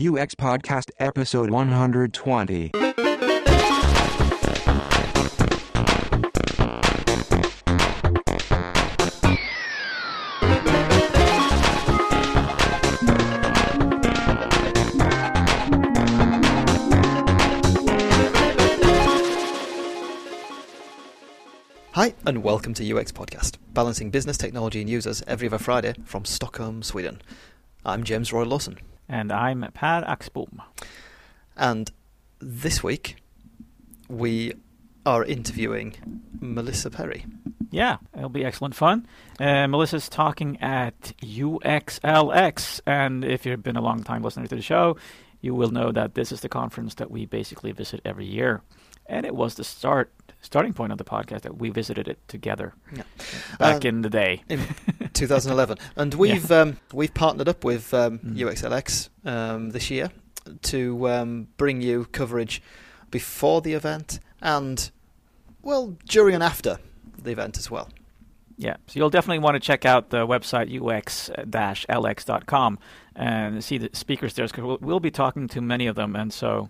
UX Podcast Episode 120. Hi, and welcome to UX Podcast, balancing business, technology, and users every other Friday from Stockholm, Sweden. I'm James Royal-Lawson, And I'm Per Axbom. and this week we are interviewing Melissa Perri. Yeah, it'll be excellent fun. Uh, Melissa's talking at UXLX, and if you've been a long time listener to the show, you will know that this is the conference that we basically visit every year. And it was the start starting point of the podcast that we visited it together Yeah. back Um, in the day. in 2011, and we've um, we've partnered up with um, Mm. UXLX um, this year to um, bring you coverage before the event and well during and after the event as well. Yeah, so you'll definitely want to check out the website ux-lx.com and see the speakers there. 'cause We'll, we'll be talking to many of them, and so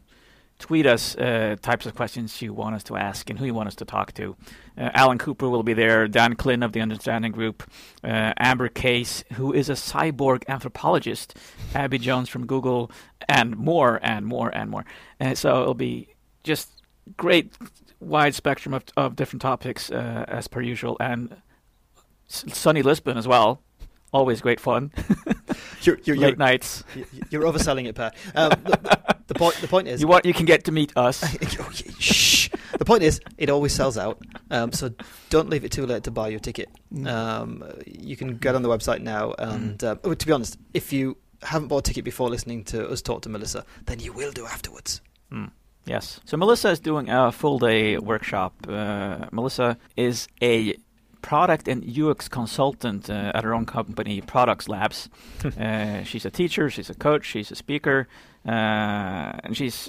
tweet us uh, types of questions you want us to ask and who you want us to talk to. Uh, Alan Cooper will be there, Dan Klyn of the Understanding Group, uh, Amber Case, who is a cyborg anthropologist, Abby Jones from Google, and more and more and more. And so it'll be just great wide spectrum of, of different topics uh, as per usual, and sunny Lisbon as well. Always great fun. You're, you're, Late you're, nights. you're overselling it, Per. Um, the, point the point is You want you can get to meet us. Shh. The point is, it always sells out. Um, so don't leave it too late to buy your ticket. Mm. Um, you can get on the website now. And uh, oh, to be honest, if you haven't bought a ticket before listening to us talk to Melissa, then you will do afterwards. Mm. Yes. So Melissa is doing a full day workshop. Uh, Melissa is a product and UX consultant uh, at her own company, Produx Labs. uh, she's a teacher, she's a coach, she's a speaker, and she's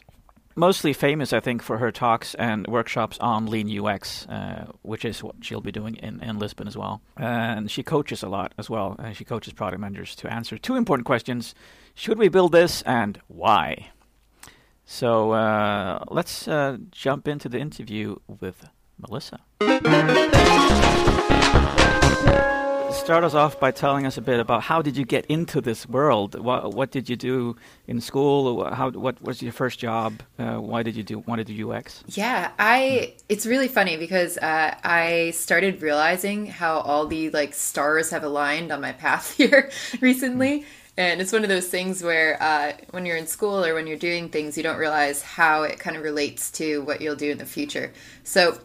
mostly famous, I think, for her talks and workshops on lean UX, uh, which is what she'll be doing in, in Lisbon as well. And she coaches a lot as well. Uh, she coaches product managers to answer two important questions: Should we build this, and why? So uh, let's uh, jump into the interview with Melissa. Start us off by telling us a bit about how did you get into this world? What, what did you do in school? How what was your first job? Uh, why did you do want to do UX? Yeah, I. It's really funny because uh, I started realizing how all the like stars have aligned on my path here recently, and it's one of those things where uh, when you're in school or when you're doing things, you don't realize how it kind of relates to what you'll do in the future. So,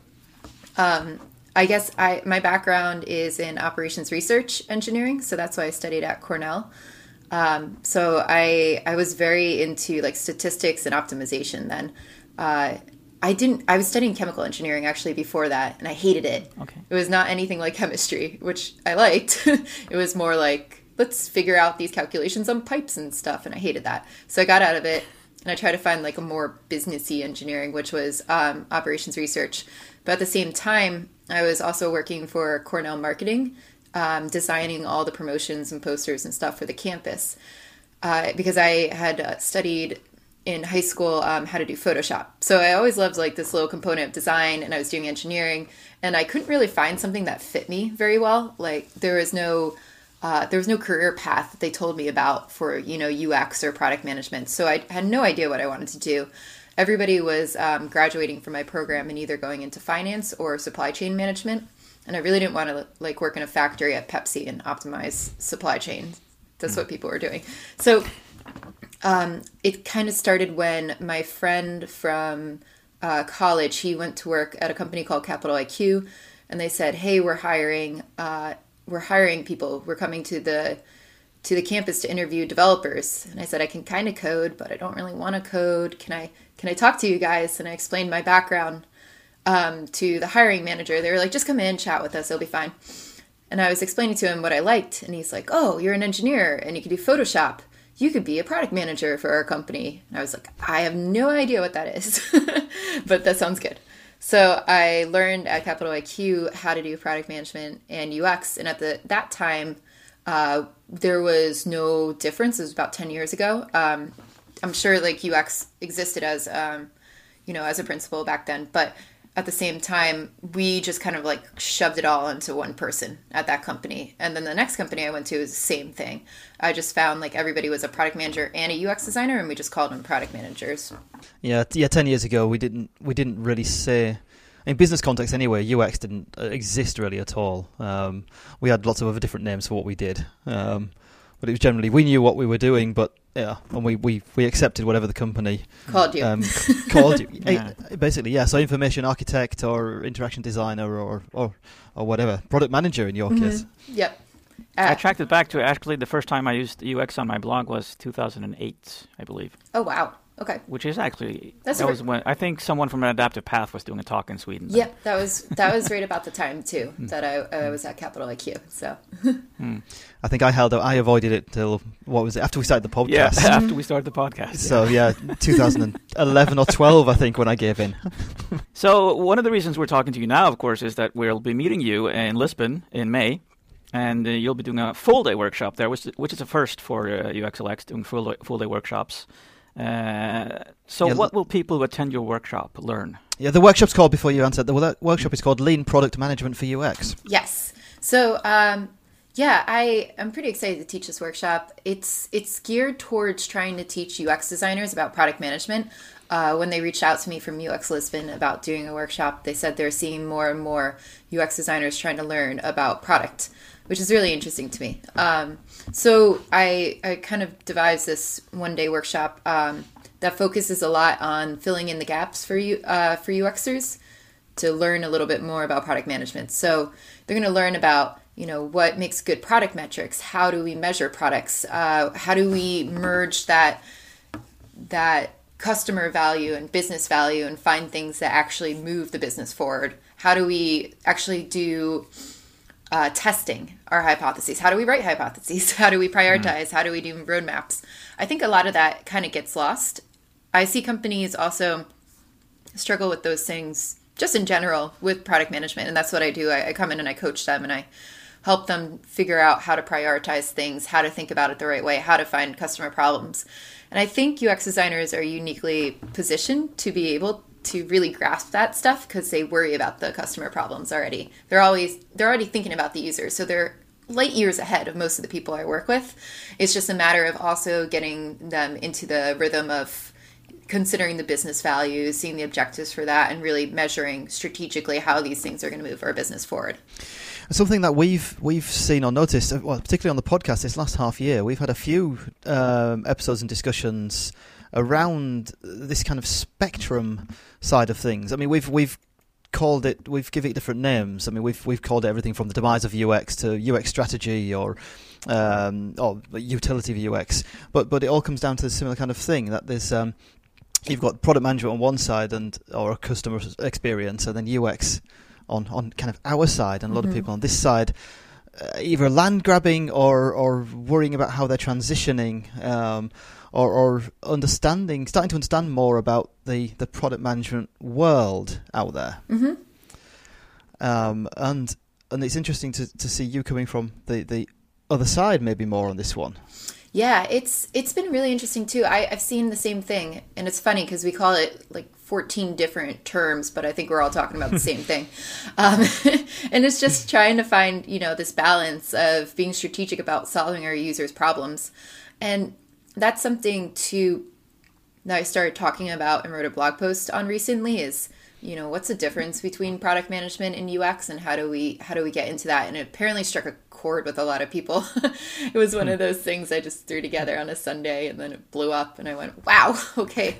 um, I guess I my background is in operations research engineering, so that's why I studied at Cornell. Um, so I I was very into like statistics and optimization then. Uh, I didn't. I was studying chemical engineering actually before that, and I hated it. Okay. It was not anything like chemistry, which I liked. it was more like let's figure out these calculations on pipes and stuff, and I hated that. So I got out of it, and I tried to find like a more businessy engineering, which was um, operations research. But at the same time, I was also working for Cornell Marketing, um, designing all the promotions and posters and stuff for the campus, uh, because I had uh, studied in high school um, how to do Photoshop. So I always loved like this little component of design, and I was doing engineering, and I couldn't really find something that fit me very well. Like there was no uh, there was no career path that they told me about for you know UX or product management. So I had no idea what I wanted to do. Everybody was um, graduating from my program and either going into finance or supply chain management, and I really didn't want to like work in a factory at Pepsi and optimize supply chain. That's what people were doing. So um, it kind of started when my friend from uh, college he went to work at a company called Capital IQ, and they said, "Hey, we're hiring, uh, we're hiring people. We're coming to the to the campus to interview developers." And I said, "I can kind of code, but I don't really want to code. Can I can I talk to you guys?" And I explained my background um, to the hiring manager. They were like, "Just come in, chat with us. It'll be fine." And I was explaining to him what I liked, and he's like, "Oh, you're an engineer, and you can do Photoshop." you could be a product manager for our company. And I was like, I have no idea what that is, but that sounds good. So I learned at Capital IQ how to do product management and UX. And at the that time, uh, there was no difference. It was about 10 years ago. Um, I'm sure like UX existed as um, you know as a principle back then, but at the same time, we just kind of like shoved it all into one person at that company. And then the next company I went to is the same thing. I just found like everybody was a product manager and a UX designer, and we just called them product managers. Yeah, yeah. Ten years ago, we didn't we didn't really say. In business context, anyway, UX didn't uh, exist really at all. Um, we had lots of other different names for what we did, um, but it was generally we knew what we were doing, but yeah, and we, we, we accepted whatever the company Called you. um, called you. Yeah. Basically, yeah. So information architect or interaction designer or or, or whatever product manager in your case. yep. I Uh, tracked it back to actually the first time I used UX on my blog was 2008, I believe, oh wow. Okay. which is actually That's that was when I think someone from an adaptive path was doing a talk in Sweden. then. Yep, that was that was right about the time too that I, I was at Capital IQ. So I think I held out. I avoided it till what was it after we started the podcast? Yeah, podcast. after we started the podcast. So yeah, 2011 or 12, I think, when I gave in. So one of the reasons we're talking to you now, of course, is that we'll be meeting you in Lisbon in May, and uh, you'll be doing a full day workshop there, which which is a first for uh, UXLX doing full full day workshops. Uh, so Yeah, what will people who attend your workshop learn? Yeah, the workshop's called before you answer. The workshop is called Lean Product Management for UX. yes, so um, yeah, I am pretty excited to teach this workshop. It's it's geared towards trying to teach UX designers about product management. Uh, when they reached out to me from UX Lisbon about doing a workshop, they said they're seeing more and more UX designers trying to learn about product, which is really interesting to me. Um, so I, I kind of devised this one day workshop um, that focuses a lot on filling in the gaps for you uh, for UXers to learn a little bit more about product management. So they're going to learn about you know what makes good product metrics, how do we measure products, uh, how do we merge that that customer value and business value and find things that actually move the business forward. How do we actually do uh, testing our hypotheses? How do we write hypotheses? How do we prioritize? How do we do roadmaps? I think a lot of that kind of gets lost. I see companies also struggle with those things just in general with product management. And that's what I do. I, I come in and I coach them and I help them figure out how to prioritize things, how to think about it the right way, how to find customer problems. And I think UX designers are uniquely positioned to be able to really grasp that stuff because they worry about the customer problems already. They're always they're already thinking about the user. So they're light years ahead of most of the people I work with. It's just a matter of also getting them into the rhythm of considering the business value, seeing the objectives for that, and really measuring strategically how these things are going to move our business forward. Something that we've we've seen or noticed, uh, well, particularly on the podcast this last half year, we've had a few um, episodes and discussions around this kind of spectrum side of things. I mean, we've we've called it, we've given it different names. I mean, we've we've called it everything from the demise of UX to UX strategy or um, or utility of UX. But but it all comes down to a similar kind of thing that there's. Um, You've got product management on one side and or a customer experience, and then UX on, on kind of our side, and a lot of people on this side, uh, either land grabbing or or worrying about how they're transitioning, um, or, or understanding, starting to understand more about the, the product management world out there. Mm-hmm. Um, and and it's interesting to, to see you coming from the, the other side, maybe more on this one. Yeah, it's it's been really interesting too. I, I've seen the same thing, and it's funny because we call it like 14 different terms, but I think we're all talking about the same thing. Um, and it's just trying to find you know this balance of being strategic about solving our users' problems, and that's something to that I started talking about and wrote a blog post on recently. Is you know what's the difference between product management and UX, and how do we how do we get into that? And it apparently struck a chord with a lot of people. it was one of those things I just threw together on a Sunday, and then it blew up, and I went, "Wow, okay."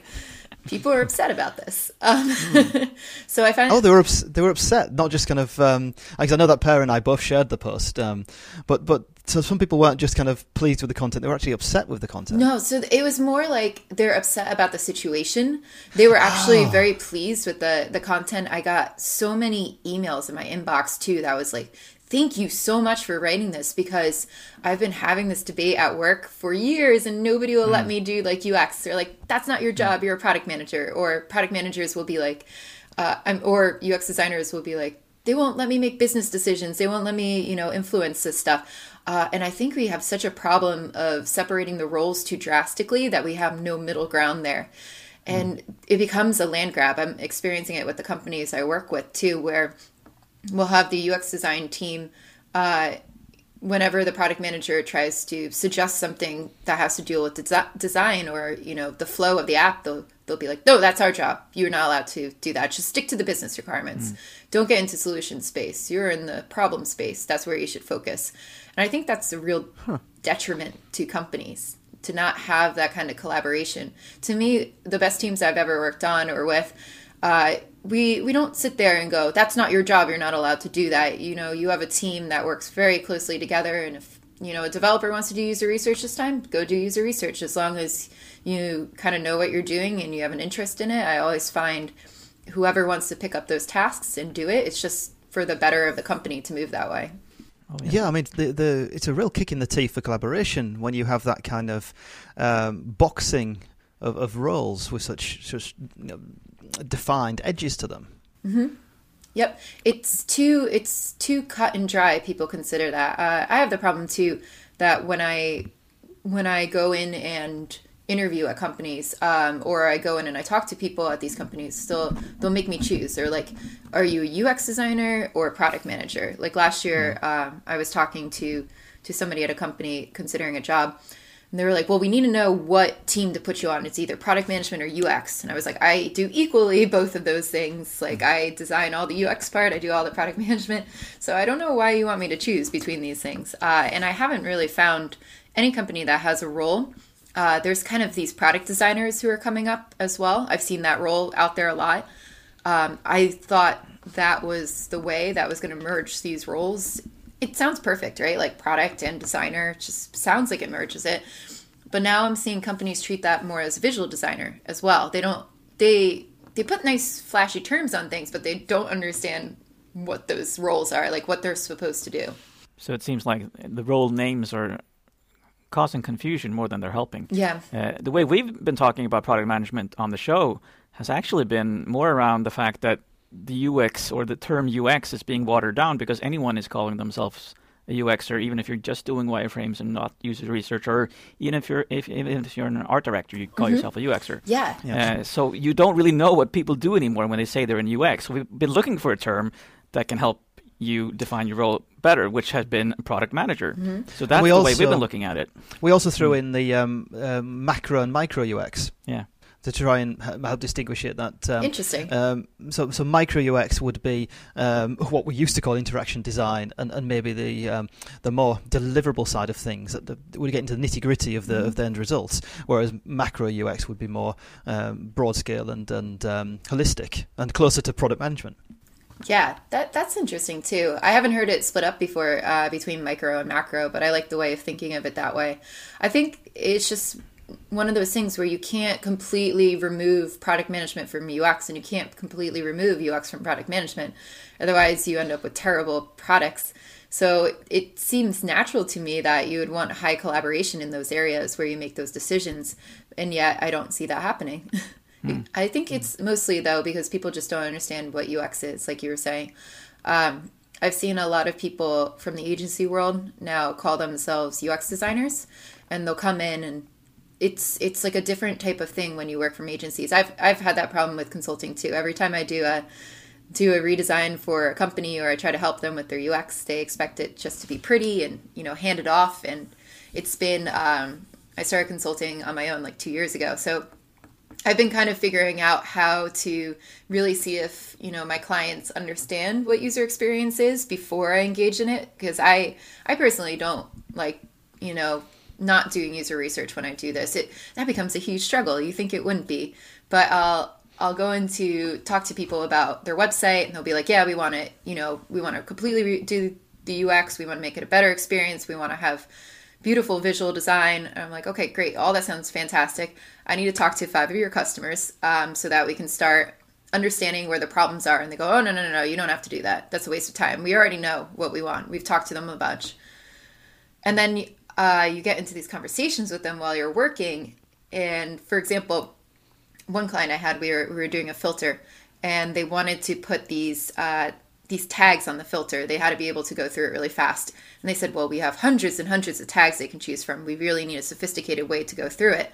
People are upset about this, um, so I found Oh, they were ups- they were upset, not just kind of. Um, because I know that Per and I both shared the post, um, but but so some people weren't just kind of pleased with the content; they were actually upset with the content. No, so it was more like they're upset about the situation. They were actually Oh. very pleased with the the content. I got so many emails in my inbox too that was like, "Thank you so much for writing this because I've been having this debate at work for years and nobody will let hmm. me do like UX." They're like, "That's not your hmm. job. You're a product manager." Or product managers will be like, uh, I'm, or UX designers will be like, they won't let me make business decisions. They won't let me, you know, influence this stuff. Uh, and I think we have such a problem of separating the roles too drastically that we have no middle ground there. And it becomes a land grab. I'm experiencing it with the companies I work with too, where we'll have the UX design team. Uh, whenever the product manager tries to suggest something that has to deal with desi- design or you know the flow of the app, they'll they'll be like, "No, that's our job. You're not allowed to do that. Just stick to the business requirements. Don't get into solution space. You're in the problem space. That's where you should focus." And I think that's a real detriment to companies to not have that kind of collaboration. To me, the best teams I've ever worked on or with, uh, we we don't sit there and go, "That's not your job. You're not allowed to do that." You know, you have a team that works very closely together, and if you know a developer wants to do user research this time, go do user research. As long as you kind of know what you're doing and you have an interest in it, I always find whoever wants to pick up those tasks and do it, it's just for the better of the company to move that way. Oh, Yeah, I mean, the, the it's a real kick in the teeth for collaboration when you have that kind of um, boxing of, of roles with such such you know, defined edges to them. Yep, it's too it's too cut and dry. People consider that. Uh, I have the problem too that when I when I go in and interview at companies, um, or I go in and I talk to people at these companies, still they'll make me choose. They're like, "Are you a UX designer or a product manager?" Like last year, um, I was talking to to somebody at a company considering a job. And they were like, well, we need to know what team to put you on. It's either product management or UX. And I was like, I do equally both of those things. Like, I design all the UX part, I do all the product management. So I don't know why you want me to choose between these things. Uh, and I haven't really found any company that has a role. Uh, there's kind of these product designers who are coming up as well. I've seen that role out there a lot. Um, I thought that was the way that was going to merge these roles. It sounds perfect, right? Like product and designer it just sounds like it merges it. But now I'm seeing companies treat that more as visual designer as well. They don't they they put nice flashy terms on things, but they don't understand what those roles are, like what they're supposed to do. So it seems like the role names are causing confusion more than they're helping. Yeah. Uh, the way we've been talking about product management on the show has actually been more around the fact that the UX or the term UX is being watered down because anyone is calling themselves a UXer, even if you're just doing wireframes and not user research, or even if you're if, even if you're an art director, you call yourself a UXer. Yeah. Uh, so you don't really know what people do anymore when they say they're in UX. So we've been looking for a term that can help you define your role better, which has been product manager. So that's We the way we've been looking at it. We also threw in the um, um, macro and micro UX Yeah. to try and help distinguish it. That um, Interesting. Um, so, so micro UX would be um, what we used to call interaction design, and, and maybe the um, the more deliverable side of things that, the, that would get into the nitty gritty of the of the end results. Whereas macro UX would be more um, broad scale and and um, holistic and closer to product management. Yeah, that that's interesting too. I haven't heard it split up before uh, between micro and macro, but I like the way of thinking of it that way. I think it's just one of those things where you can't completely remove product management from UX, and you can't completely remove UX from product management. Otherwise, you end up with terrible products. So it seems natural to me that you would want high collaboration in those areas where you make those decisions, and yet I don't see that happening. I think it's mostly though because people just don't understand what UX is, like you were saying. Um, I've seen a lot of people from the agency world now call themselves UX designers, and they'll come in and it's it's like a different type of thing when you work from agencies. I've I've had that problem with consulting too. Every time I do a do a redesign for a company or I try to help them with their UX, they expect it just to be pretty and you know hand it off. And it's been um, I started consulting on my own like two years ago, so I've been kind of figuring out how to really see if you know my clients understand what user experience is before I engage in it because I I personally don't like you know not doing user research when I do this. It that becomes a huge struggle. You think it wouldn't be, but I'll I'll go into talk to people about their website and they'll be like, yeah, we want to you know we want to completely redo the UX. We want to make it a better experience. We want to have beautiful visual design. I'm like, okay, great. All that sounds fantastic. I need to talk to five of your customers um, so that we can start understanding where the problems are. And they go, oh, no, no, no, no, you don't have to do that. That's a waste of time. We already know what we want. We've talked to them a bunch. And then uh, you get into these conversations with them while you're working. And for example, one client I had, we were, we were doing a filter and they wanted to put these uh, these tags on the filter. They had to be able to go through it really fast. And they said, well, we have hundreds and hundreds of tags they can choose from. We really need a sophisticated way to go through it.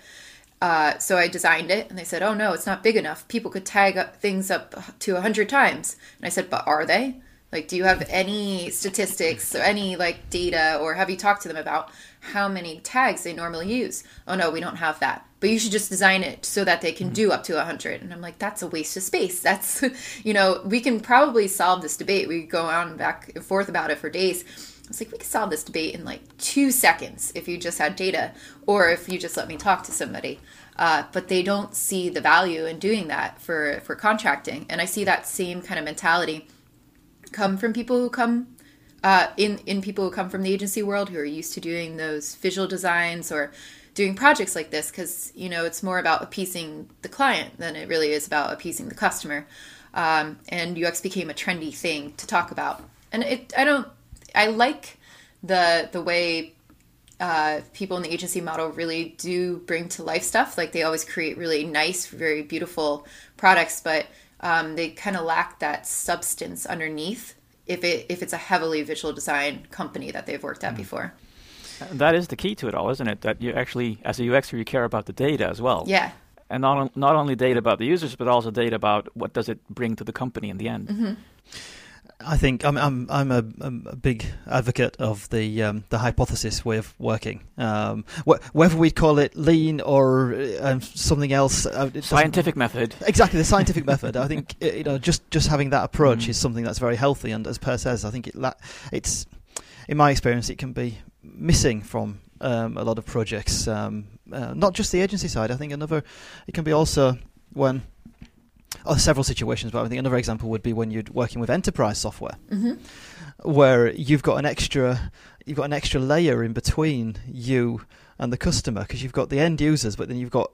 Uh, so I designed it, and they said, "Oh no, it's not big enough. People could tag up things up to hundred times." And I said, "But are they? Like, do you have any statistics or any like data, or have you talked to them about how many tags they normally use?" Oh no, we don't have that. But you should just design it so that they can do up to hundred. And I'm like, that's a waste of space. That's, you know, we can probably solve this debate. We go on back and forth about it for days. I was like, we could solve this debate in like two seconds if you just had data or if you just let me talk to somebody. Uh, but they don't see the value in doing that for, for contracting. And I see that same kind of mentality come from people who come uh, in in people who come from the agency world who are used to doing those visual designs or doing projects like this because you know it's more about appeasing the client than it really is about appeasing the customer. Um, and UX became a trendy thing to talk about. And it, I don't, I like the the way uh, people in the agency model really do bring to life stuff. Like they always create really nice, very beautiful products, but um, they kind of lack that substance underneath. If it if it's a heavily visual design company that they've worked at before. That is the key to it all, isn't it? That you actually, as a UXer, you care about the data as well. Yeah. And not not only data about the users, but also data about what does it bring to the company in the end. Mm-hmm. I think I'm I'm I'm a, a big advocate of the um, the hypothesis way of working. Um, wh- whether we call it lean or um, something else, uh, Scientific method. Exactly the scientific method. I think uh, you know just just having that approach Mm. is something that's very healthy. And as Per says, I think it la- it's in my experience it can be missing from um, a lot of projects. Um, uh, not just the agency side. I think another it can be also when. Oh, several situations, but I think another example would be when you're working with enterprise software hmm where you've got an extra you've got an extra layer in between you and the customer because you've got the end users but then you've got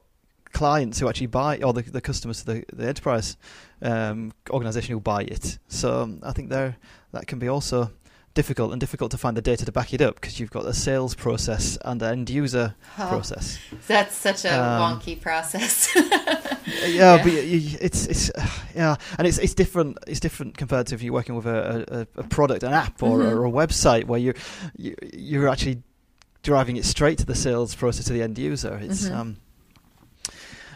clients who actually buy or the, the customers to the, the enterprise um, organization who buy it. So um, i think there that can be also difficult and difficult to find the data to back it up because you've got a sales process and an end user Oh, process that's such a Um, wonky process. yeah, Yeah. but it's it's yeah, and it's it's different. It's different compared to if you're working with a, a, a product, an app, or, Mhm. or a website where you, you you're actually driving it straight to the sales process to the end user. It's Mhm. um,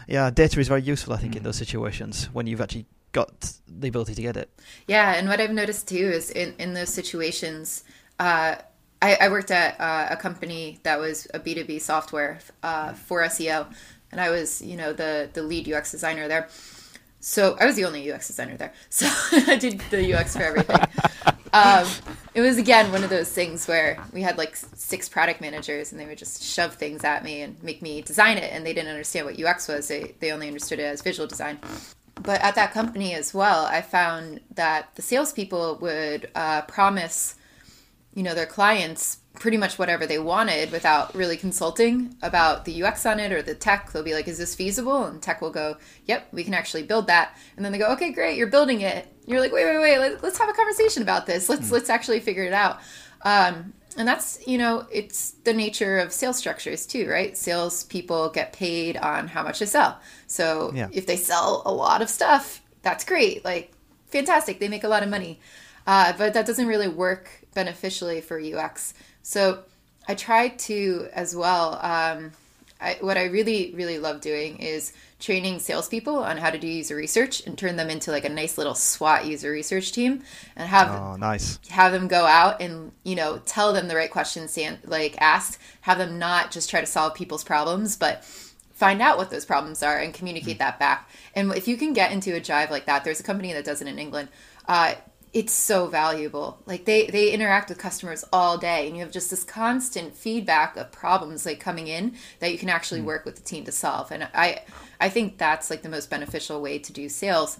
yeah, data is very useful. I think in Mm. those situations when you've actually got the ability to get it. Yeah, and what I've noticed too is in, in those situations, uh, I, I worked at uh, a company that was a B2B software uh, for SEO, and I was, you know, the, the lead UX designer there. So I was the only UX designer there. So I did the UX for everything. um, it was, again, one of those things where we had like six product managers and they would just shove things at me and make me design it, and they didn't understand what UX was. They, they only understood it as visual design but at that company as well, I found that the salespeople would uh, promise, you know, their clients pretty much whatever they wanted without really consulting about the UX on it or the tech. They'll be like, "Is this feasible?" And tech will go, "Yep, we can actually build that." And then they go, "Okay, great, you're building it." You're like, "Wait, wait, wait, let, let's have a conversation about this. Let's let's actually figure it out." Um, and that's you know it's the nature of sales structures too right sales people get paid on how much to sell so Yeah. if they sell a lot of stuff that's great like fantastic they make a lot of money uh, but that doesn't really work beneficially for ux so i tried to as well um, I, what i really really love doing is training salespeople on how to do user research and turn them into like a nice little SWAT user research team and have Oh, nice. have them go out and you know tell them the right questions and like asked have them not just try to solve people's problems but find out what those problems are and communicate that back. And if you can get into a jive like that there's a company that does it in england uh, it's so valuable. Like they they interact with customers all day and you have just this constant feedback of problems like coming in that you can actually work with the team to solve. And i i think that's like the most beneficial way to do sales.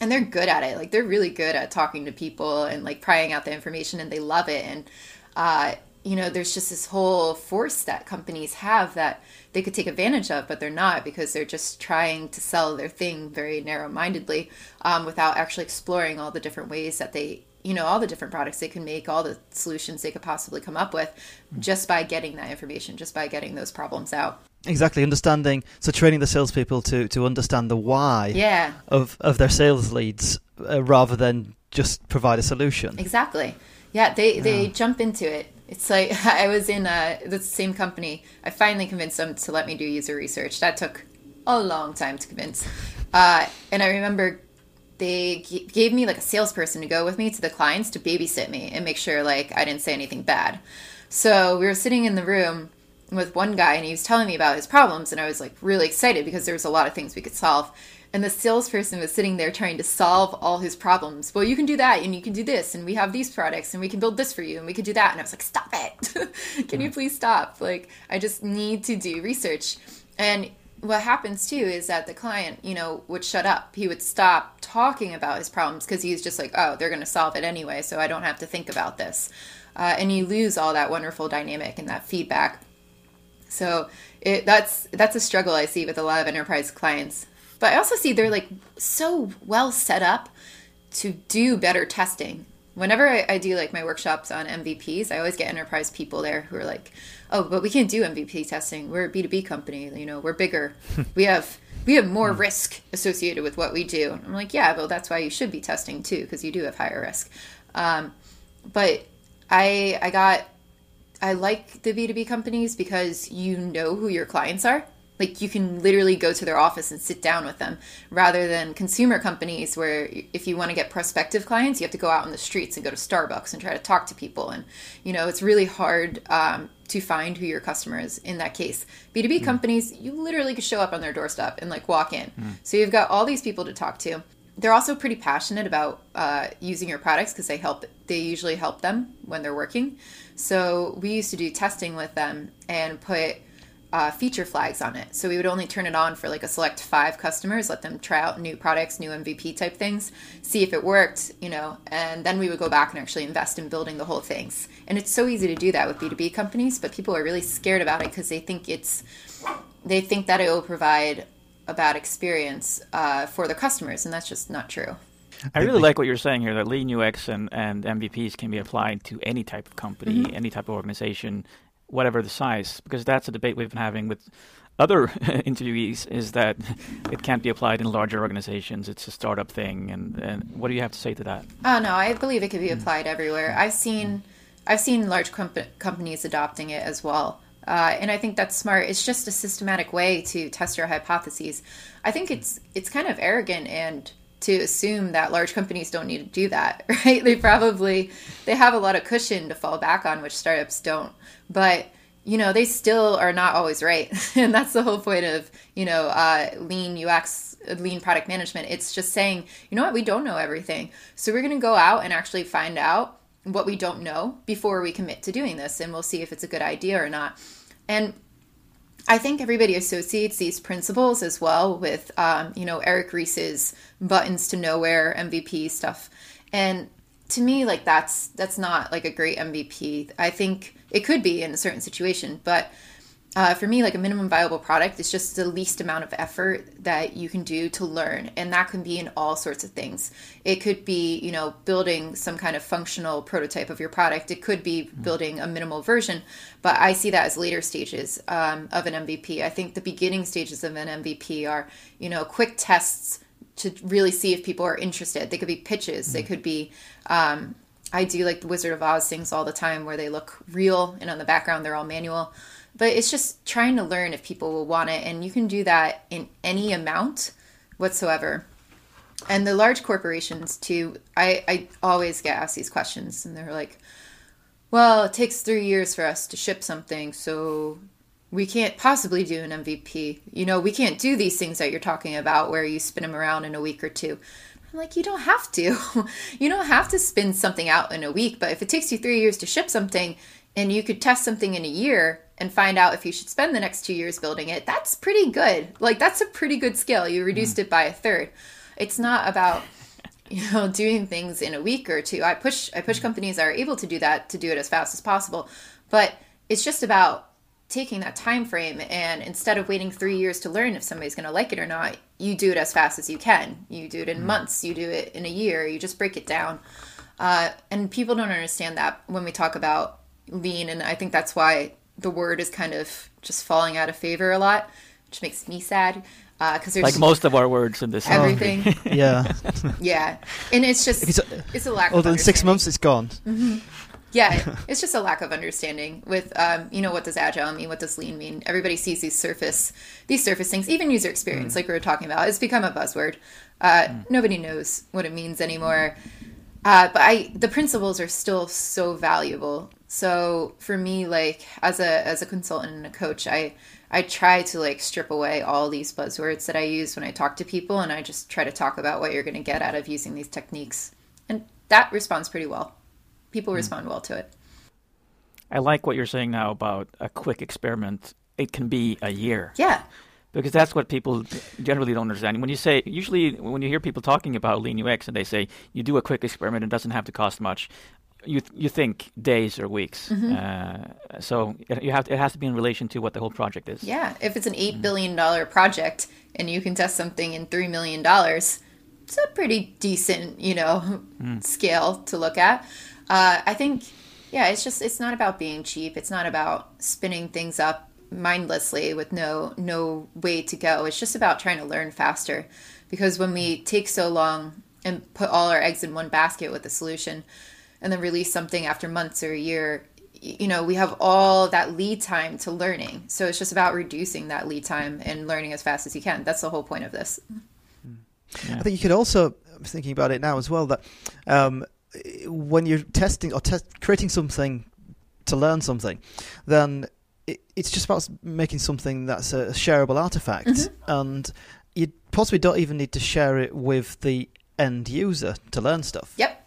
And they're good at it. Like they're really good at talking to people and like prying out the information and they love it. And uh, you know there's just this whole force that companies have that they could take advantage of but they're not because they're just trying to sell their thing very narrow-mindedly um, without actually exploring all the different ways that they you know all the different products they can make all the solutions they could possibly come up with just by getting that information just by getting those problems out Exactly, understanding. So training the salespeople to to understand the why yeah of of their sales leads uh, rather than just provide a solution. Exactly. Yeah, they they jump into it. It's like I was in uh, the same company. I finally convinced them to let me do user research. That took a long time to convince. Uh, and I remember they g- gave me like a salesperson to go with me to the clients to babysit me and make sure like I didn't say anything bad. So we were sitting in the room with one guy and he was telling me about his problems and I was like really excited because there was a lot of things we could solve. And the salesperson was sitting there trying to solve all his problems. Well, you can do that and you can do this and we have these products and we can build this for you and we can do that. And I was like, stop it. can you please stop? Like, I just need to do research. And what happens too is that the client, you know, would shut up. He would stop talking about his problems because he's just like, oh, they're going to solve it anyway, so I don't have to think about this. Uh, and you lose all that wonderful dynamic and that feedback. So it, that's that's a struggle I see with a lot of enterprise clients. But I also see they're like so well set up to do better testing. Whenever I, I do like my workshops on MVPs, I always get enterprise people there who are like, "Oh, but we can't do MVP testing. We're a B two B company. You know, we're bigger. we have we have more risk associated with what we do." I'm like, "Yeah, well, that's why you should be testing too, because you do have higher risk." Um, but I I got I like the B2B companies because you know who your clients are. Like you can literally go to their office and sit down with them rather than consumer companies where if you want to get prospective clients, you have to go out on the streets and go to Starbucks and try to talk to people. And, you know, it's really hard um, to find who your customer is in that case. B2B companies, you literally could show up on their doorstep and like walk in. So you've got all these people to talk to they're also pretty passionate about uh, using your products because they help they usually help them when they're working so we used to do testing with them and put uh, feature flags on it so we would only turn it on for like a select five customers let them try out new products new mvp type things see if it worked you know and then we would go back and actually invest in building the whole things and it's so easy to do that with b2b companies but people are really scared about it because they think it's they think that it will provide a bad experience uh, for the customers, and that's just not true. I really like what you're saying here that lean UX and, and MVPs can be applied to any type of company, Mm-hmm. any type of organization, whatever the size, because that's a debate we've been having with other interviewees is that it can't be applied in larger organizations. It's a startup thing. And, and what do you have to say to that? Oh no, I believe it could be applied everywhere. I've seen, I've seen large comp- companies adopting it as well, uh, and I think that's smart. It's just a systematic way to test your hypotheses. I think it's it's kind of arrogant and to assume that large companies don't need to do that, right? They probably they have a lot of cushion to fall back on, which startups don't. But you know, they still are not always right, and that's the whole point of you know uh, lean UX, lean product management. It's just saying, you know what, we don't know everything, so we're going to go out and actually find out what we don't know before we commit to doing this, and we'll see if it's a good idea or not. And I think everybody associates these principles as well with, um, you know, Eric Ries's buttons to nowhere MVP stuff. And to me, like that's that's not like a great MVP. I think it could be in a certain situation, but uh, for me, like a minimum viable product is just the least amount of effort that you can do to learn, and that can be in all sorts of things. It could be, you know, building some kind of functional prototype of your product. It could be building a minimal version, but I see that as later stages um, of an MVP. I think the beginning stages of an MVP are, you know, quick tests to really see if people are interested. They could be pitches. They could be. Um, I do like the Wizard of Oz things all the time, where they look real, and on the background they're all manual but it's just trying to learn if people will want it and you can do that in any amount whatsoever. And the large corporations too i i always get asked these questions and they're like well it takes three years for us to ship something so we can't possibly do an mvp you know we can't do these things that you're talking about where you spin them around in a week or two. I'm like, you don't have to. you don't have to spin something out in a week, but if it takes you three years to ship something and you could test something in a year and find out if you should spend the next two years building it, that's pretty good. Like, that's a pretty good skill. You reduced mm. it by a third. It's not about. You know, doing things in a week or two. I push I push mm. companies that are able to do that to do it as fast as possible. But it's just about taking that time frame and instead of waiting three years to learn if somebody's going to like it or not you do it as fast as you can you do it in mm. months you do it in a year you just break it down uh, and people don't understand that when we talk about lean and i think that's why the word is kind of just falling out of favor a lot which makes me sad because there's Like most of our words in this. everything. Yeah. yeah, and it's just If it's, it's a lack. well, of in six understanding. months, it's gone. Yeah, it's just a lack of understanding with, um, you know, what does agile mean? What does lean mean? Everybody sees these surface, these surface things. Even user experience, like we were talking about, it's become a buzzword. Uh, Nobody knows what it means anymore. Uh, but I, the principles are still so valuable. So for me, like as a as a consultant and a coach, I I try to like strip away all these buzzwords that I use when I talk to people, and I just try to talk about what you're going to get out of using these techniques, and that responds pretty well. People hmm. respond well to it. I like what you're saying now about a quick experiment. It can be a year Yeah. because that's what people generally don't understand. When you say, usually when you hear people talking about Lean UX and they say you do a quick experiment, it doesn't have to cost much. You th- you think days or weeks. Uh, so it, you have to, it has to be in relation to what the whole project is. Yeah, if it's an eight billion dollar project and you can test something in three million dollars, it's a pretty decent, you know, scale to look at. Uh, I think, yeah, it's just it's not about being cheap. It's not about spinning things up mindlessly with no no way to go. It's just about trying to learn faster, because when we take so long and put all our eggs in one basket with a solution, and then release something after months or a year, you know, we have all that lead time to learning. So it's just about reducing that lead time and learning as fast as you can. That's the whole point of this. I think you could also, I'm thinking about it now as well, that um, when you're testing or test, creating something to learn something, then it, it's just about making something that's a shareable artifact. Mm-hmm. And you possibly don't even need to share it with the end user to learn stuff. Yep.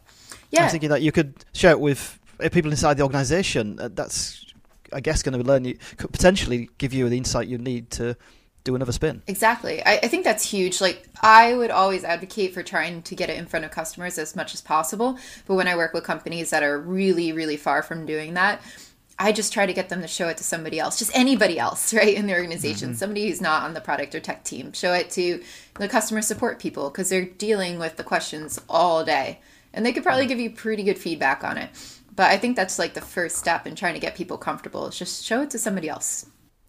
I'm thinking that you could share it with uh, people inside the organization. Uh, that's, I guess, going to learn you, could potentially give you the insight you need to do another spin. Exactly. I, I think that's huge. Like, I would always advocate for trying to get it in front of customers as much as possible. But when I work with companies that are really, really far from doing that, I just try to get them to show it to somebody else, just anybody else, right, in the organization, somebody who's not on the product or tech team. Show it to the customer support people because they're dealing with the questions all day. And they could probably give you pretty good feedback on it. But I think that's like the first step in trying to get people comfortable. Is just show it to somebody else.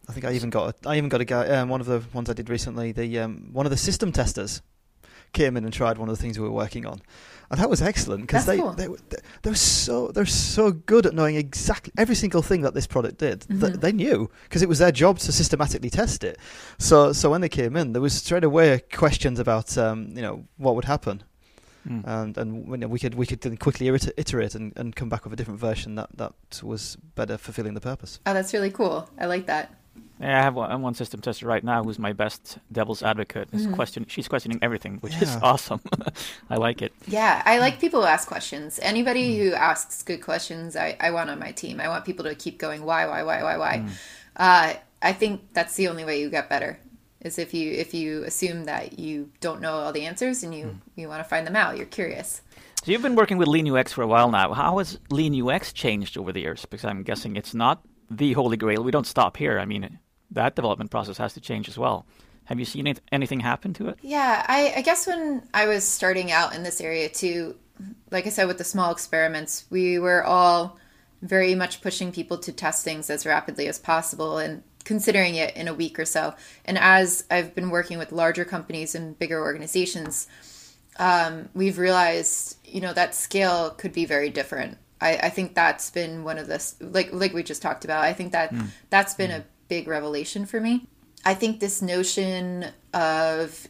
I think I even got a, I even got a guy. Um, one of the ones I did recently. The um, one of the system testers came in and tried one of the things we were working on, and that was excellent because they, cool. they were- they're so they're so good at knowing exactly every single thing that this product did. Mm-hmm. they knew because it was their job to systematically test it. So so when they came in, there was straight away questions about um, you know what would happen. Mm. And and you know, we could we could then quickly iterate and, and come back with a different version that, that was better fulfilling the purpose. Oh, that's really cool. I like that. Yeah, I have one, one system tester right now who's my best devil's advocate. Is Mm-hmm. question, she's questioning everything, which is awesome. I like it. Yeah, I like people who ask questions. Anybody who asks good questions, I, I want on my team. I want people to keep going, why, why, why, why, why. Uh, I think that's the only way you get better. Is if you if you assume that you don't know all the answers and you hmm. you want to find them out. You're curious. So you've been working with Lean UX for a while now. How has Lean UX changed over the years? Because I'm guessing it's not the holy grail. We don't stop here. I mean, that development process has to change as well. Have you seen it, anything happen to it? Yeah, I, I guess when I was starting out in this area too, like I said, with the small experiments, we were all very much pushing people to test things as rapidly as possible and considering it in a week or so. And as I've been working with larger companies and bigger organizations, um, we've realized, you know, that scale could be very different. I, I think that's been one of the like like we just talked about. I think that that's been a big revelation for me. I think this notion of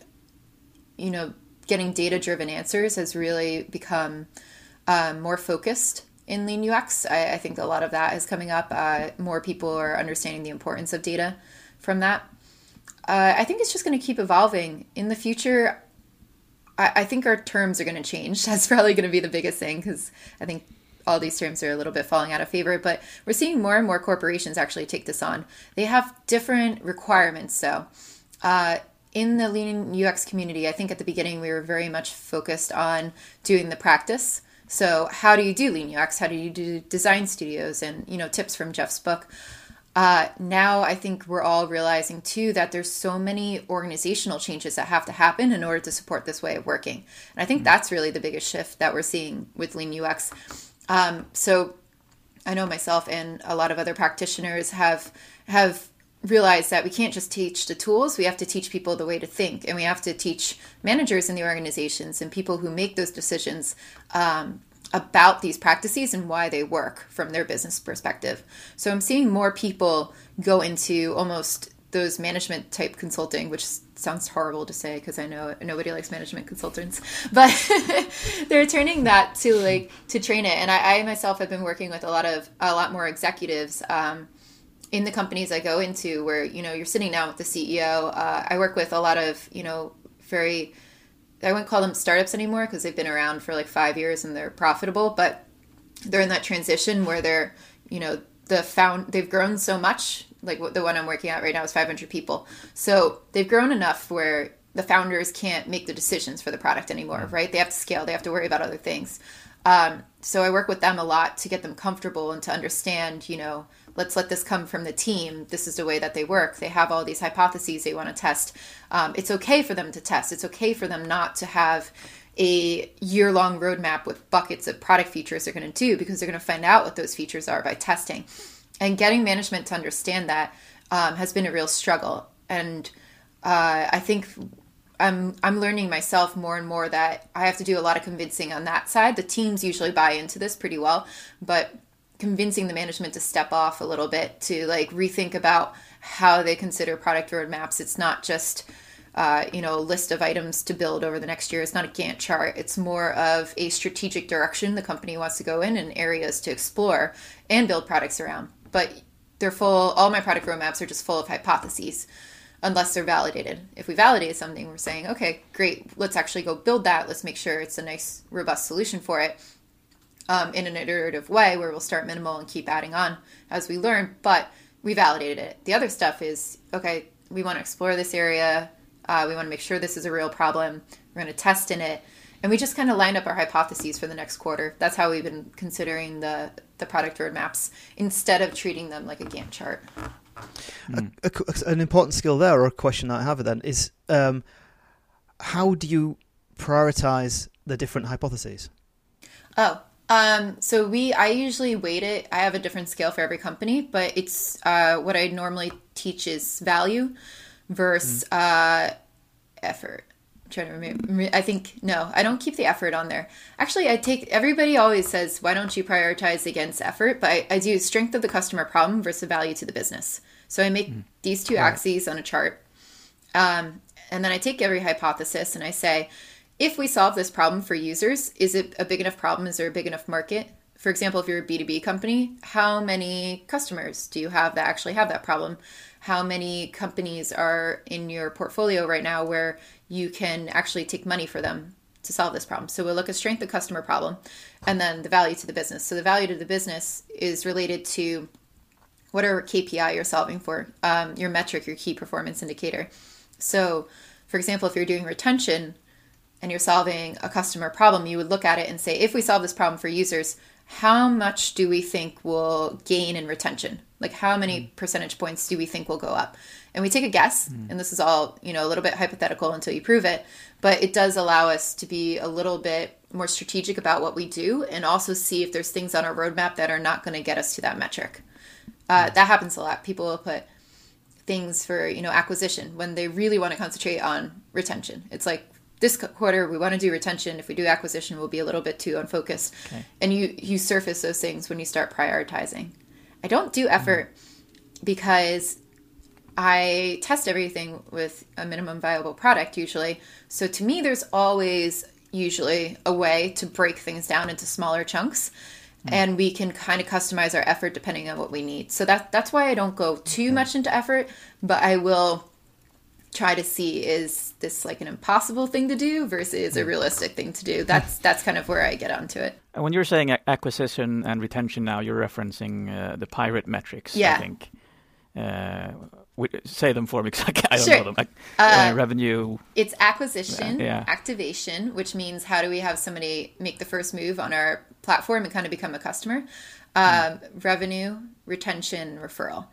you know getting data driven answers has really become um, more focused in lean ux I, I think a lot of that is coming up. Uh, more people are understanding the importance of data from that. Uh, i think it's just going to keep evolving. In the future I, think our terms are going to change. That's probably going to be the biggest thing because i think all these terms are a little bit falling out of favor, but we're seeing more and more corporations actually take this on. They have different requirements, So, Uh, in the Lean UX community, I think at the beginning we were very much focused on doing the practice. So, how do you do Lean UX? How do you do design studios? And you know, tips from Jeff's book. Uh, now I think we're all realizing too that there's so many organizational changes that have to happen in order to support this way of working. And I think that's really the biggest shift that we're seeing with Lean UX. Um, so I know myself and a lot of other practitioners have have realized that we can't just teach the tools we have to teach people the way to think and we have to teach managers in the organizations and people who make those decisions um, about these practices and why they work from their business perspective. So i'm seeing more people go into almost those management type consulting which sounds horrible to say because i know nobody likes management consultants but they're turning that to like to train it. And I, I myself have been working with a lot of a lot more executives um, in the companies I go into where, you know, you're sitting down with the CEO. Uh, I work with a lot of, you know, very, I wouldn't call them startups anymore because they've been around for like five years and they're profitable, but they're in that transition where they're, you know, the found, they've grown so much. Like the one I'm working at right now is 500 people. So they've grown enough where the founders can't make the decisions for the product anymore, right? They have to scale, they have to worry about other things. Um, so I work with them a lot to get them comfortable and to understand, you know, let's let this come from the team. This is the way that they work. They have all these hypotheses they want to test. Um, it's okay for them to test. It's okay for them not to have a year long roadmap with buckets of product features they're going to do because they're going to find out what those features are by testing. And getting management to understand that um, has been a real struggle. And uh, I think I'm I'm learning myself more and more that I have to do a lot of convincing on that side. The teams usually buy into this pretty well, but convincing the management to step off a little bit to like rethink about how they consider product roadmaps. It's not just uh, you know a list of items to build over the next year. It's not a Gantt chart. It's more of a strategic direction the company wants to go in and areas to explore and build products around. But they're full. All my product roadmaps are just full of hypotheses. Unless they're validated. If we validate something, we're saying, okay, great, let's actually go build that. Let's make sure it's a nice, robust solution for it um, in an iterative way where we'll start minimal and keep adding on as we learn. But we validated it. The other stuff is okay, we want to explore this area. Uh, we want to make sure this is a real problem. We're going to test in it. And we just kind of lined up our hypotheses for the next quarter. That's how we've been considering the, the product roadmaps instead of treating them like a Gantt chart. A, a, an important skill there, or a question I have then, is um, how do you prioritize the different hypotheses? Oh, um, so we, I usually weight it. I have a different scale for every company, but it's uh, what I normally teach is value versus mm. uh, effort. I'm trying to remember. I think no, I don't keep the effort on there. Actually, I take. Everybody always says, "Why don't you prioritize against effort?" But I, I do strength of the customer problem versus value to the business. So I make mm. these two right. axes on a chart, um, and then I take every hypothesis and I say if we solve this problem for users, is it a big enough problem? Is there a big enough market? For example, if you're a B2B company, how many customers do you have that actually have that problem? How many companies are in your portfolio right now where you can actually take money for them to solve this problem? So we'll look at strength of customer problem and then the value to the business. So the value to the business is related to whatever KPI you're solving for, um, your metric, your key performance indicator. So, for example, if you're doing retention, and you're solving a customer problem, you would look at it and say, if we solve this problem for users, how much do we think will gain in retention? Like how many mm. percentage points do we think will go up? And we take a guess, mm. and this is all, you know, a little bit hypothetical until you prove it, but it does allow us to be a little bit more strategic about what we do and also see if there's things on our roadmap that are not going to get us to that metric. Uh, mm. that happens a lot. People will put things for, you know, acquisition when they really want to concentrate on retention. It's like this quarter we want to do retention. If we do acquisition we'll be a little bit too unfocused. Okay. and you you surface those things when you start prioritizing. I don't do effort mm-hmm. because i test everything with a minimum viable product usually. So to me there's always usually a way to break things down into smaller chunks. Mm-hmm. and we can kind of customize our effort depending on what we need. So that that's why i don't go too much into effort but i will try to see is this like an impossible thing to do versus a hmm. realistic thing to do. That's that's kind of where I get onto it. When you're saying acquisition and retention now, you're referencing uh, the pirate metrics. Yeah. I think. Uh, say them for me because I, don't sure. know them. Uh, uh, revenue. It's acquisition, yeah. activation, which means how do we have somebody make the first move on our platform and kind of become a customer. Um, mm. Revenue, retention, referral.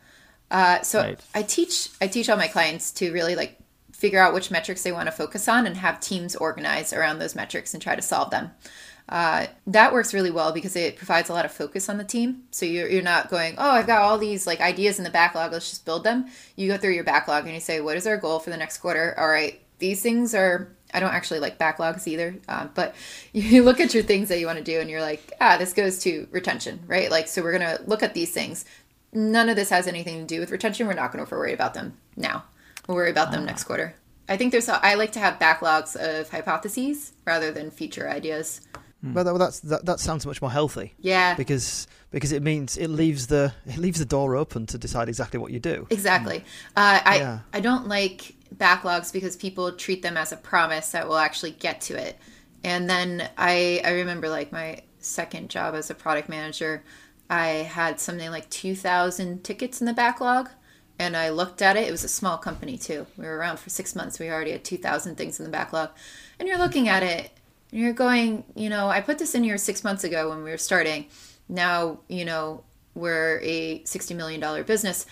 Uh, so right. I teach I teach all my clients to really like figure out which metrics they want to focus on and have teams organize around those metrics and try to solve them. Uh, that works really well because it provides a lot of focus on the team. So you're, you're not going, oh, I've got all these like ideas in the backlog. Let's just build them. You go through your backlog and you say, what is our goal for the next quarter? All right, these things are. I don't actually like backlogs either, uh, but you look at your things that you want to do and you're like, ah, this goes to retention, right? Like, so we're gonna look at these things. None of this has anything to do with retention. We're not going to worry about them now. We'll worry about them next quarter. I think there's. A, I like to have backlogs of hypotheses rather than feature ideas. Well, that, well, that's that, that sounds much more healthy Yeah, because because it means it leaves the it leaves the door open to decide exactly what you do. exactly. Uh, I Yeah. I don't like backlogs because people treat them as a promise that we'll actually get to it. And then I I remember like my second job as a product manager, I had something like two thousand tickets in the backlog. And I looked at it. It was a small company too. We were around for six months. We already had two thousand things in the backlog. And you're looking at it, and you're going, you know, I put this in here six months ago when we were starting. Now, you know, we're a sixty million dollar business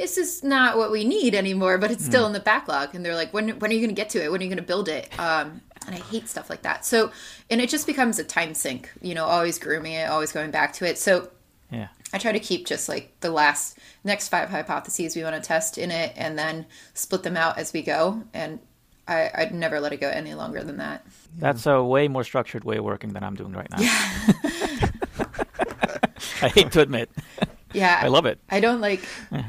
this is not what we need anymore, but it's still in the backlog. And they're like, when, when are you going to get to it? When are you going to build it? Um, and I hate stuff like that. So, and it just becomes a time sink, you know, always grooming it, always going back to it. So Yeah. I try to keep just like the last next five hypotheses we want to test in it and then split them out as we go. And I, I'd never let it go any longer than that. That's a way more structured way of working than I'm doing right now. I hate to admit. Yeah. I love it. I don't like.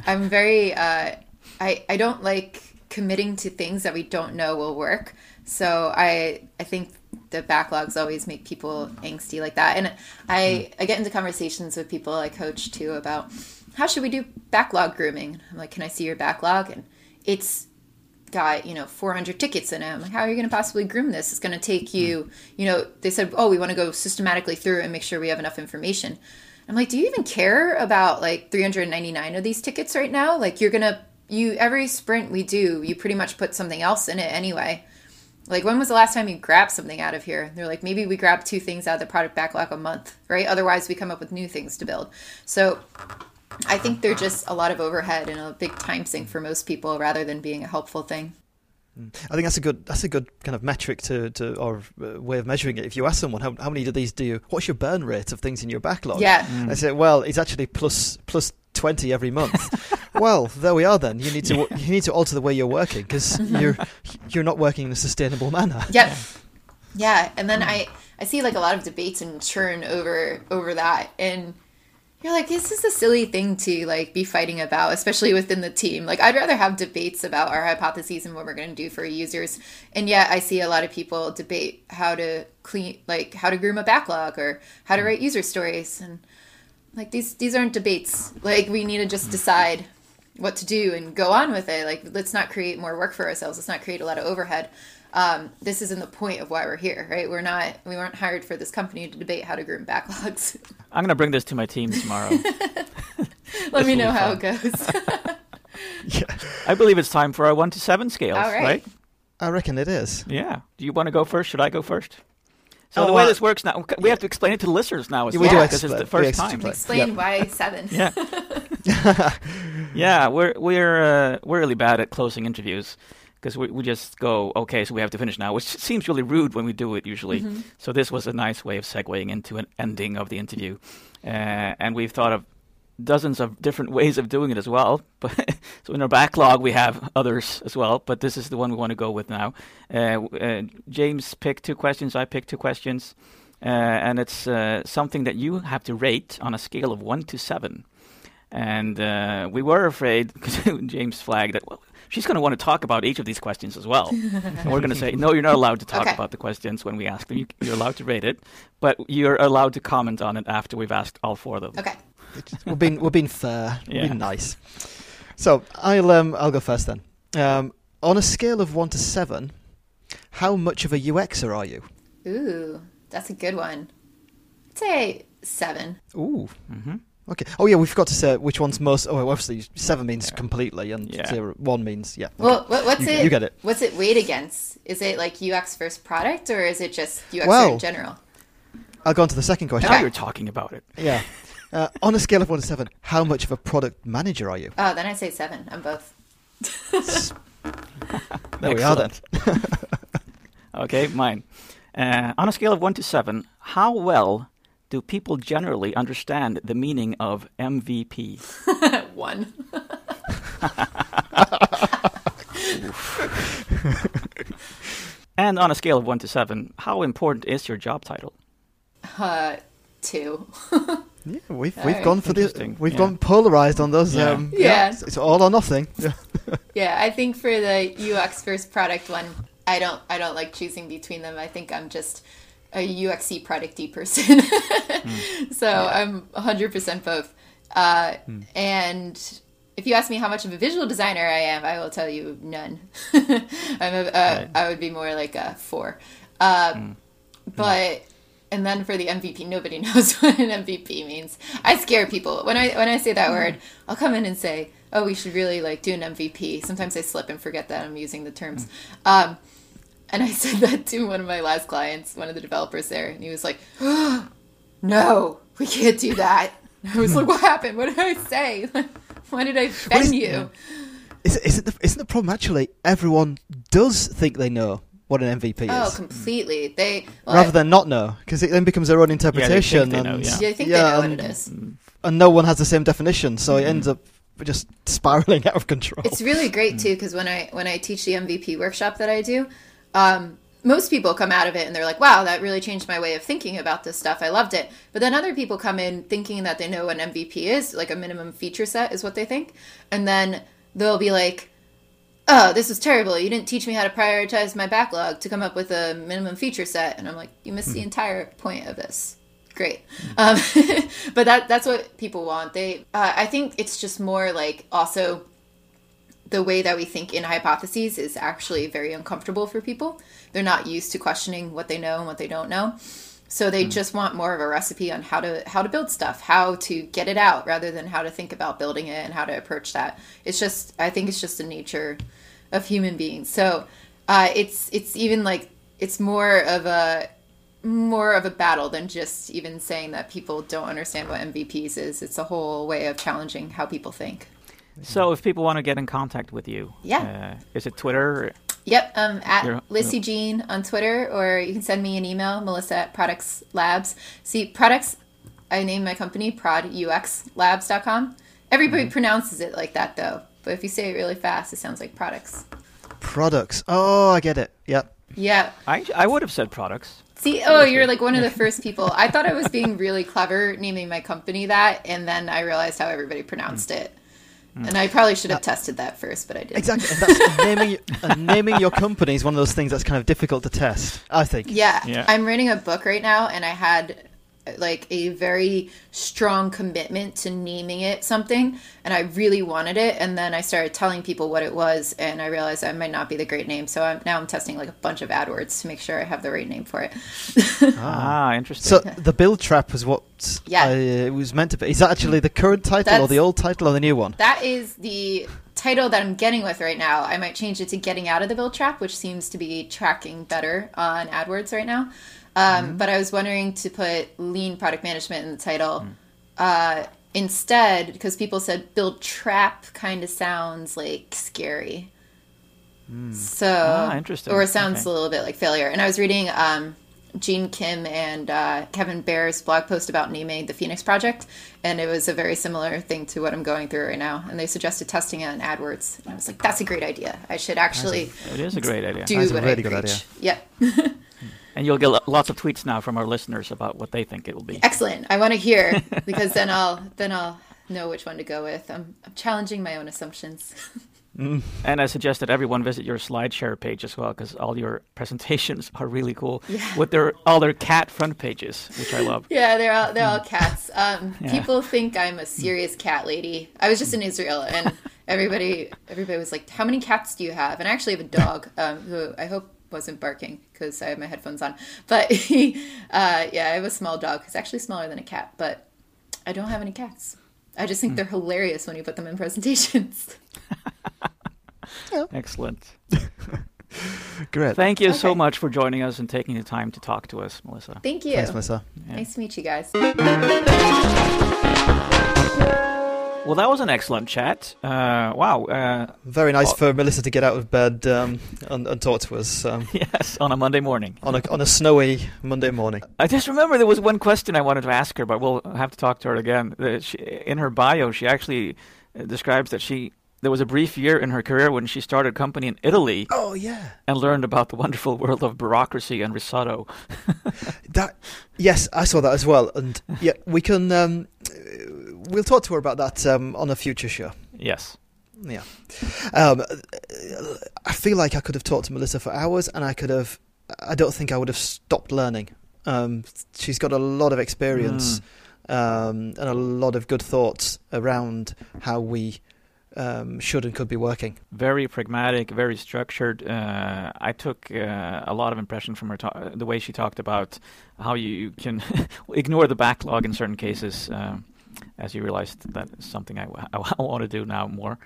I'm very. Uh, I I don't like committing to things that we don't know will work. So I I think the backlogs always make people angsty like that. And I I get into conversations with people I coach too about how should we do backlog grooming. I'm like, can I see your backlog? And it's got you know 400 tickets in it. I'm like, how are you going to possibly groom this? It's going to take you. You know, they said, oh, we want to go systematically through and make sure we have enough information. I'm like, do you even care about like 399 of these tickets right now? Like, you're gonna you every sprint we do, you pretty much put something else in it anyway. Like, when was the last time you grabbed something out of here? They're like, maybe we grab two things out of the product backlog a month, right? Otherwise, we come up with new things to build. So, I think they're just a lot of overhead and a big time sink for most people rather than being a helpful thing. Mm. I think that's a good that's a good kind of metric to, to or uh, way of measuring it. If you ask someone how, how many of these do you, what's your burn rate of things in your backlog? Yeah. They mm. say, well, it's actually plus plus twenty every month. well, there we are. Then you need to you need to alter the way you're working because you're you're not working in a sustainable manner. Yep. Yeah, and then mm. I I see like a lot of debates and churn over over that, and you're like, this is a silly thing to like be fighting about, especially within the team. Like, I'd rather have debates about our hypotheses and what we're going to do for users, and yet I see a lot of people debate how to clean, like how to groom a backlog or how to mm. write user stories, and like these these aren't debates. Like, we need to just decide what to do and go on with it. Like, let's not create more work for ourselves. Let's not create a lot of overhead. Um, this isn't the point of why we're here, right? We're not, we weren't hired for this company to debate how to groom backlogs. I'm going to bring this to my team tomorrow. Let me know how fun. it goes. yeah. I believe it's time for our 1 to 7 scales, All right. I reckon it is. Yeah. Do you want to go first? Should I go first? So Oh, the way uh, this works now, we have to explain it to the listeners now as Yeah, well, we do because it's the explain- we first time. explain. Explain Yep. why seven. Yeah. yeah, we're we're uh, we're really bad at closing interviews because we we just go okay, so we have to finish now, which seems really rude when we do it usually. So this was a nice way of segueing into an ending of the interview, uh, and we've thought of dozens of different ways of doing it as well. But so in our backlog we have others as well, but this is the one we want to go with now. Uh, uh, James picked two questions. I picked two questions. Uh, and it's uh, something that you have to rate on a scale of one to seven. And uh, we were afraid, because James flagged that, well, she's going to want to talk about each of these questions as well. and we're going to say, no, you're not allowed to talk Okay. about the questions when we ask them. You, you're allowed to rate it, but you're allowed to comment on it after we've asked all four of them. Okay. we're being we're being fair. We're Yeah. being nice. So I'll um I'll go first then. Um, on a scale of one to seven, how much of a UXer are you? Ooh, that's a good one. I'd say seven. Ooh. hmm Okay. Oh yeah, we forgot to say which one's most. Oh, obviously seven means completely, and Yeah. zero one means yeah. Well, what, what's You- it? you get it. What's it weighed against? Is it like UX versus product, or is it just UX Well- in general? I'll go on to the second question. Now you're talking about it. Yeah. Uh, on a scale of one to seven, how much of a product manager are you? Oh, then I'd say seven I'm both. There we are then. Okay, mine. Uh, on a scale of one to seven, how well do people generally understand the meaning of MVP? One. And on a scale of one to seven, how important is your job title? Uh, two. Yeah, we've we've Alright. gone for the Interesting, we've yeah. gone polarized on those. Yeah. Um, Yeah. it's, it's all or nothing. Yeah. Yeah, I think for the UX first product one, I don't I don't like choosing between them. I think I'm just a UXy producty person. so I'm 100% both. Uh, And if you ask me how much of a visual designer I am, I will tell you none. I'm a, uh, I would be more like a four. Uh, But and then for the MVP, nobody knows what an MVP means. I scare people when I when I say that word. I'll come in and say, "Oh, we should really like do an MVP." Sometimes I slip and forget that I'm using the terms. Um, and I said that to one of my last clients, one of the developers there, and he was like, "No, we can't do that." I was like, "What happened? What did I say? Why did I is- offend you?" Is, isn't the isn't the problem actually? Everyone does think they know what an MVP oh, is? Oh, completely. They well, rather I- than not know, because it then becomes their own interpretation, they know, and yeah. yeah, I think they know what and, it is. and no one has the same definition, so it ends up just spiraling out of control. It's really great hmm. too because when I when I teach the MVP workshop that I do, um, most people come out of it and they're like, "Wow, that really changed my way of thinking about this stuff. I loved it." But then other people come in thinking that they know what an MVP is, like a minimum feature set is what they think, and then they'll be like, "Oh, this is terrible. You didn't teach me how to prioritize my backlog to come up with a minimum feature set." And I'm like, "You missed the entire point of this." Great, um, but that that's what people want. They, uh, I think it's just more like also the way that we think in hypotheses is actually very uncomfortable for people. They're not used to questioning what they know and what they don't know. So they just want more of a recipe on how to how to build stuff, how to get it out rather than how to think about building it and how to approach that. It's just I think it's just the nature of human beings. So uh, it's it's even like it's more of a more of a battle than just even saying that people don't understand what MVPs is. It's a whole way of challenging how people think. So, if people want to get in contact with you, Yeah. uh, is it Twitter? Yep, um, at You're- Lissy Jean on Twitter, or you can send me an email, Melissa at Produx Labs. See, products, I named my company ProdUXLabs.com. Everybody Mm-hmm. pronounces it like that, though. But if you say it really fast, it sounds like products. Products. Oh, I get it. Yep. Yeah. I, I would have said products. See, oh, you're like one of the first people. I thought I was being really clever naming my company that, and then I realized how everybody pronounced it. And I probably should have tested that first, but I didn't. Exactly. And that's naming and naming your company is one of those things that's kind of difficult to test. I think. Yeah. Yeah. I'm writing a book right now, and I had like a very strong commitment to naming it something, and I really wanted it. And then I started telling people what it was, and I realized that might not be the great name. So I'm, now I'm testing like a bunch of AdWords to make sure I have the right name for it. Ah, interesting. So the build trap was what Yeah. uh, it was meant to be. Is that actually the current title or the old title or the new one? That is the title that I'm getting with right now. I might change it to Getting Out of the Build Trap, which seems to be tracking better on AdWords right now. Um, But I was wondering to put lean product management in the title uh, instead because people said build trap kind of sounds like scary. So, Ah, interesting. or it sounds Okay. a little bit like failure. And I was reading um, Gene Kim and uh, Kevin Behr's blog post about naming the Phoenix Project, and it was a very similar thing to what I'm going through right now. And they suggested testing it on AdWords, and I was like, "That's a great idea. I should actually it is a great idea. do That's a what really I good preach." idea. Yep, And you'll get lots of tweets now from our listeners about what they think it will be. excellent. I want to hear because then I'll then I'll know which one to go with. I'm, I'm challenging my own assumptions. And I suggest that everyone visit your SlideShare page as well, because all your presentations are really cool Yeah. with their all their cat front pages, which I love. Yeah, they're all they're all cats. Um, Yeah. People think I'm a serious cat lady. I was just in Israel, and everybody everybody was like, "How many cats do you have?" And I actually have a dog um, who I hope wasn't barking because I have my headphones on. But he, uh, yeah, I have a small dog. He's actually smaller than a cat, but I don't have any cats. I just think they're hilarious when you put them in presentations. Excellent. Great. Thank you so much for joining us and taking the time to talk to us, Melissa. Thank you. Thanks, Melissa. Nice to meet you guys. Well, that was an excellent chat. Uh, wow. Uh, Very nice Oh. for Melissa to get out of bed um, and, and talk to us um, yes, on a Monday morning. on a on a snowy Monday morning. I just remember there was one question I wanted to ask her, but we'll have to talk to her again. Uh, she, in her bio, she actually uh, describes that she there was a brief year in her career when she started a company in Italy Oh yeah, and learned about the wonderful world of bureaucracy and risotto. that yes, I saw that as well, and yeah, we can um, we'll talk to her about that um, on a future show. Yes. Yeah. Um, I feel like I could have talked to Melissa for hours, and I could have. I don't think I would have stopped learning. Um, she's got a lot of experience um, and a lot of good thoughts around how we um, should and could be working. very pragmatic, very structured. Uh, I took uh, a lot of impression from her, ta- the way she talked about how you can ignore the backlog in certain cases, um, as you realized that is something I, want to do now more,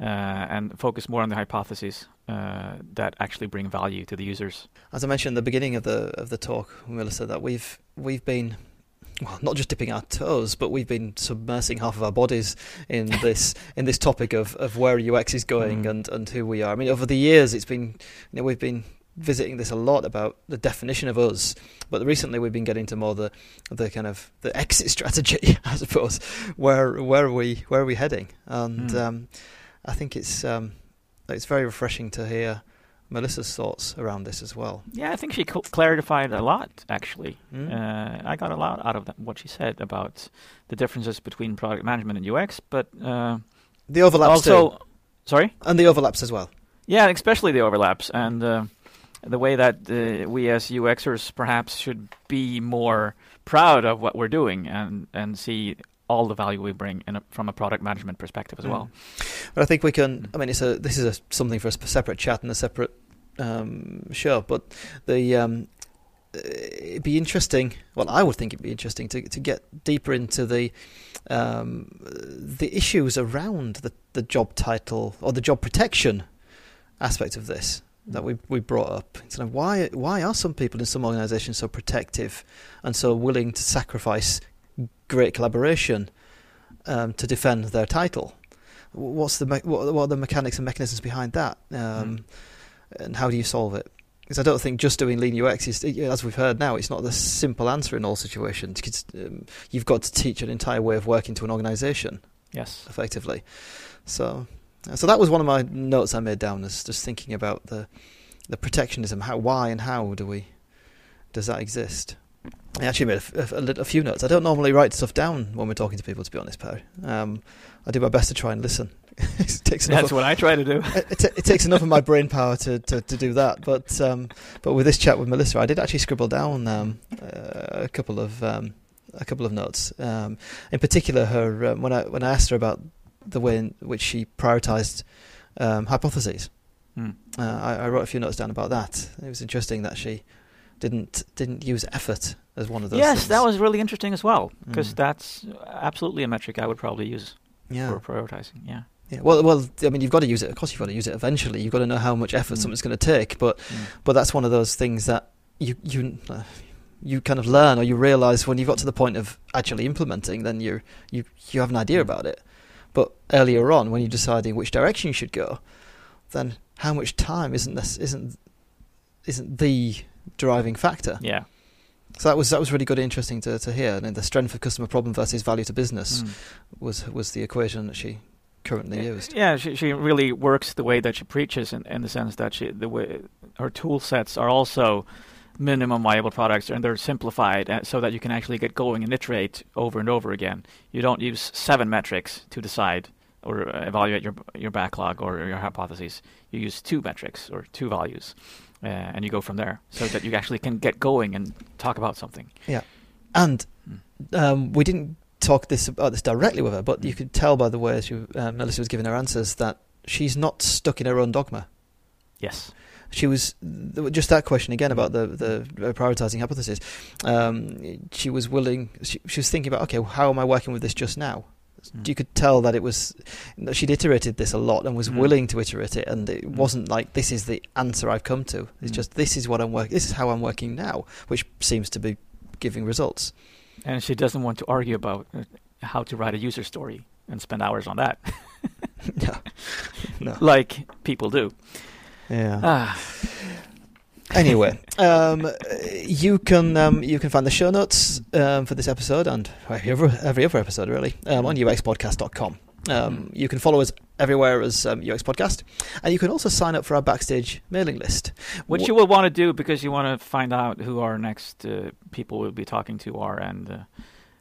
uh, and focus more on the hypotheses uh, that actually bring value to the users. As I mentioned at the beginning of the of the talk, Melissa, that we've we've been well, not just dipping our toes, but we've been submersing half of our bodies in this in this topic of, of where UX is going Mm. and, and who we are. I mean, over the years, it's been you know we've been visiting this a lot about the definition of us, but recently we've been getting to more the the kind of the exit strategy, I suppose. Where where are we where are we heading? And Mm. um, I think it's um, it's very refreshing to hear Melissa's thoughts around this as well. Yeah, I think she cl- clarified a lot, actually. Mm. Uh, I got a lot out of that, what she said about the differences between product management and UX, but uh, The overlaps also, too, sorry? and the overlaps as well. Yeah, especially the overlaps and uh, the way that uh, we as UXers perhaps should be more proud of what we're doing and, and see all the value we bring in a, from a product management perspective as well. But I think we can. I mean, it's a this is a something for a separate chat and a separate um, show. But the um, uh, it'd be interesting. Well, I would think it'd be interesting to to get deeper into the um, the issues around the the job title or the job protection aspect of this that we we brought up. It's kind of why why are some people in some organisations so protective and so willing to sacrifice great collaboration um, to defend their title? What's the me- what, what are the mechanics and mechanisms behind that, um, and how do you solve it? Because I don't think just doing lean UX is, as we've heard now, it's not the simple answer in all situations. 'cause, um, you've got to teach an entire way of working to an organisation Yes. effectively. So, so that was one of my notes I made down, is just thinking about the the protectionism. How, why, and how do we does that exist? I actually made a, a a few notes. I don't normally write stuff down when we're talking to people, to be honest, Perry. Um, I do my best to try and listen. it takes. That's what I try to do. it, it, it takes enough of my brain power to, to, to do that. But um, but with this chat with Melissa, I did actually scribble down um, uh, a couple of um, a couple of notes. Um, in particular, her um, when I when I asked her about the way in which she prioritised um, hypotheses, Hmm. uh, I, I wrote a few notes down about that. It was interesting that she didn't didn't use effort as one of those. Yes, things. that was really interesting as well because Mm. that's absolutely a metric I would probably use yeah. for prioritizing. Yeah. Yeah, well, well, I mean, you've got to use it. Of course, you've got to use it eventually. You've got to know how much effort Mm. something's going to take. But Mm. but that's one of those things that you you uh, you kind of learn or you realize when you've got to the point of actually implementing, then you you you have an idea Mm. about it. But earlier on, when you're deciding which direction you should go, then how much time isn't this isn't isn't the driving factor. Yeah. So that was that was really good, and interesting to to hear. And the strength of customer problem versus value to business Mm. was was the equation that she currently used. Yeah, she she really works the way that she preaches in, in the sense that she the way her tool sets are also minimum viable products and they're simplified uh, so that you can actually get going and iterate over and over again. You don't use seven metrics to decide or uh, evaluate your your backlog or your hypotheses. You use two metrics or two values, uh, and you go from there so that you actually can get going and talk about something. Yeah, and Mm. um, we didn't talk this about this directly with her, but you could tell by the way she, uh, Melissa was giving her answers that she's not stuck in her own dogma. Yes. She was just that question again about the the prioritizing hypothesis. Um, she was willing. She, she was thinking about okay, how am I working with this just now? Mm. You could tell that it was that she'd iterated this a lot and was Mm. willing to iterate it, and it Mm. wasn't like this is the answer I've come to. It's Mm. just this is what I'm working. This is how I'm working now, which seems to be giving results. And she doesn't want to argue about uh, how to write a user story. and spend hours on that, no, no, like people do. Yeah. Ah, anyway, um, you can um, you can find the show notes um, for this episode and every other, every other episode really um, on uxpodcast.com. Um, you can follow us everywhere as um, UX Podcast, and you can also sign up for our backstage mailing list. what Wh- you will want to do because you want to find out who our next uh, people we'll be talking to are and uh,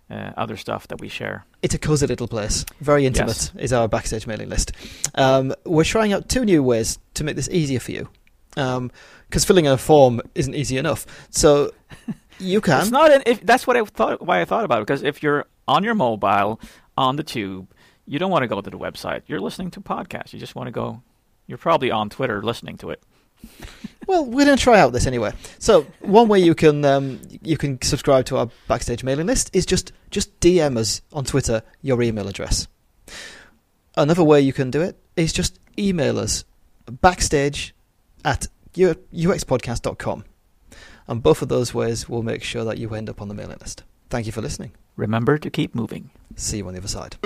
uh, other stuff that we share. It's a cozy little place. Very intimate is our backstage mailing list. Um, we're trying out two new ways to make this easier for you. Because filling out a form isn't easy enough. So you can. It's not an if that's what I thought why I thought about it because if you're on your mobile on the tube, you don't want to go to the website. You're listening to podcasts. You just want to go. You're probably on Twitter listening to it. Well, we're going to try out this anyway. So one way you can um, you can subscribe to our backstage mailing list is just just DM us on Twitter your email address. Another way you can do it is just email us backstage at uxpodcast.com. And both of those ways will make sure that you end up on the mailing list. Thank you for listening. Remember to keep moving. See you on the other side.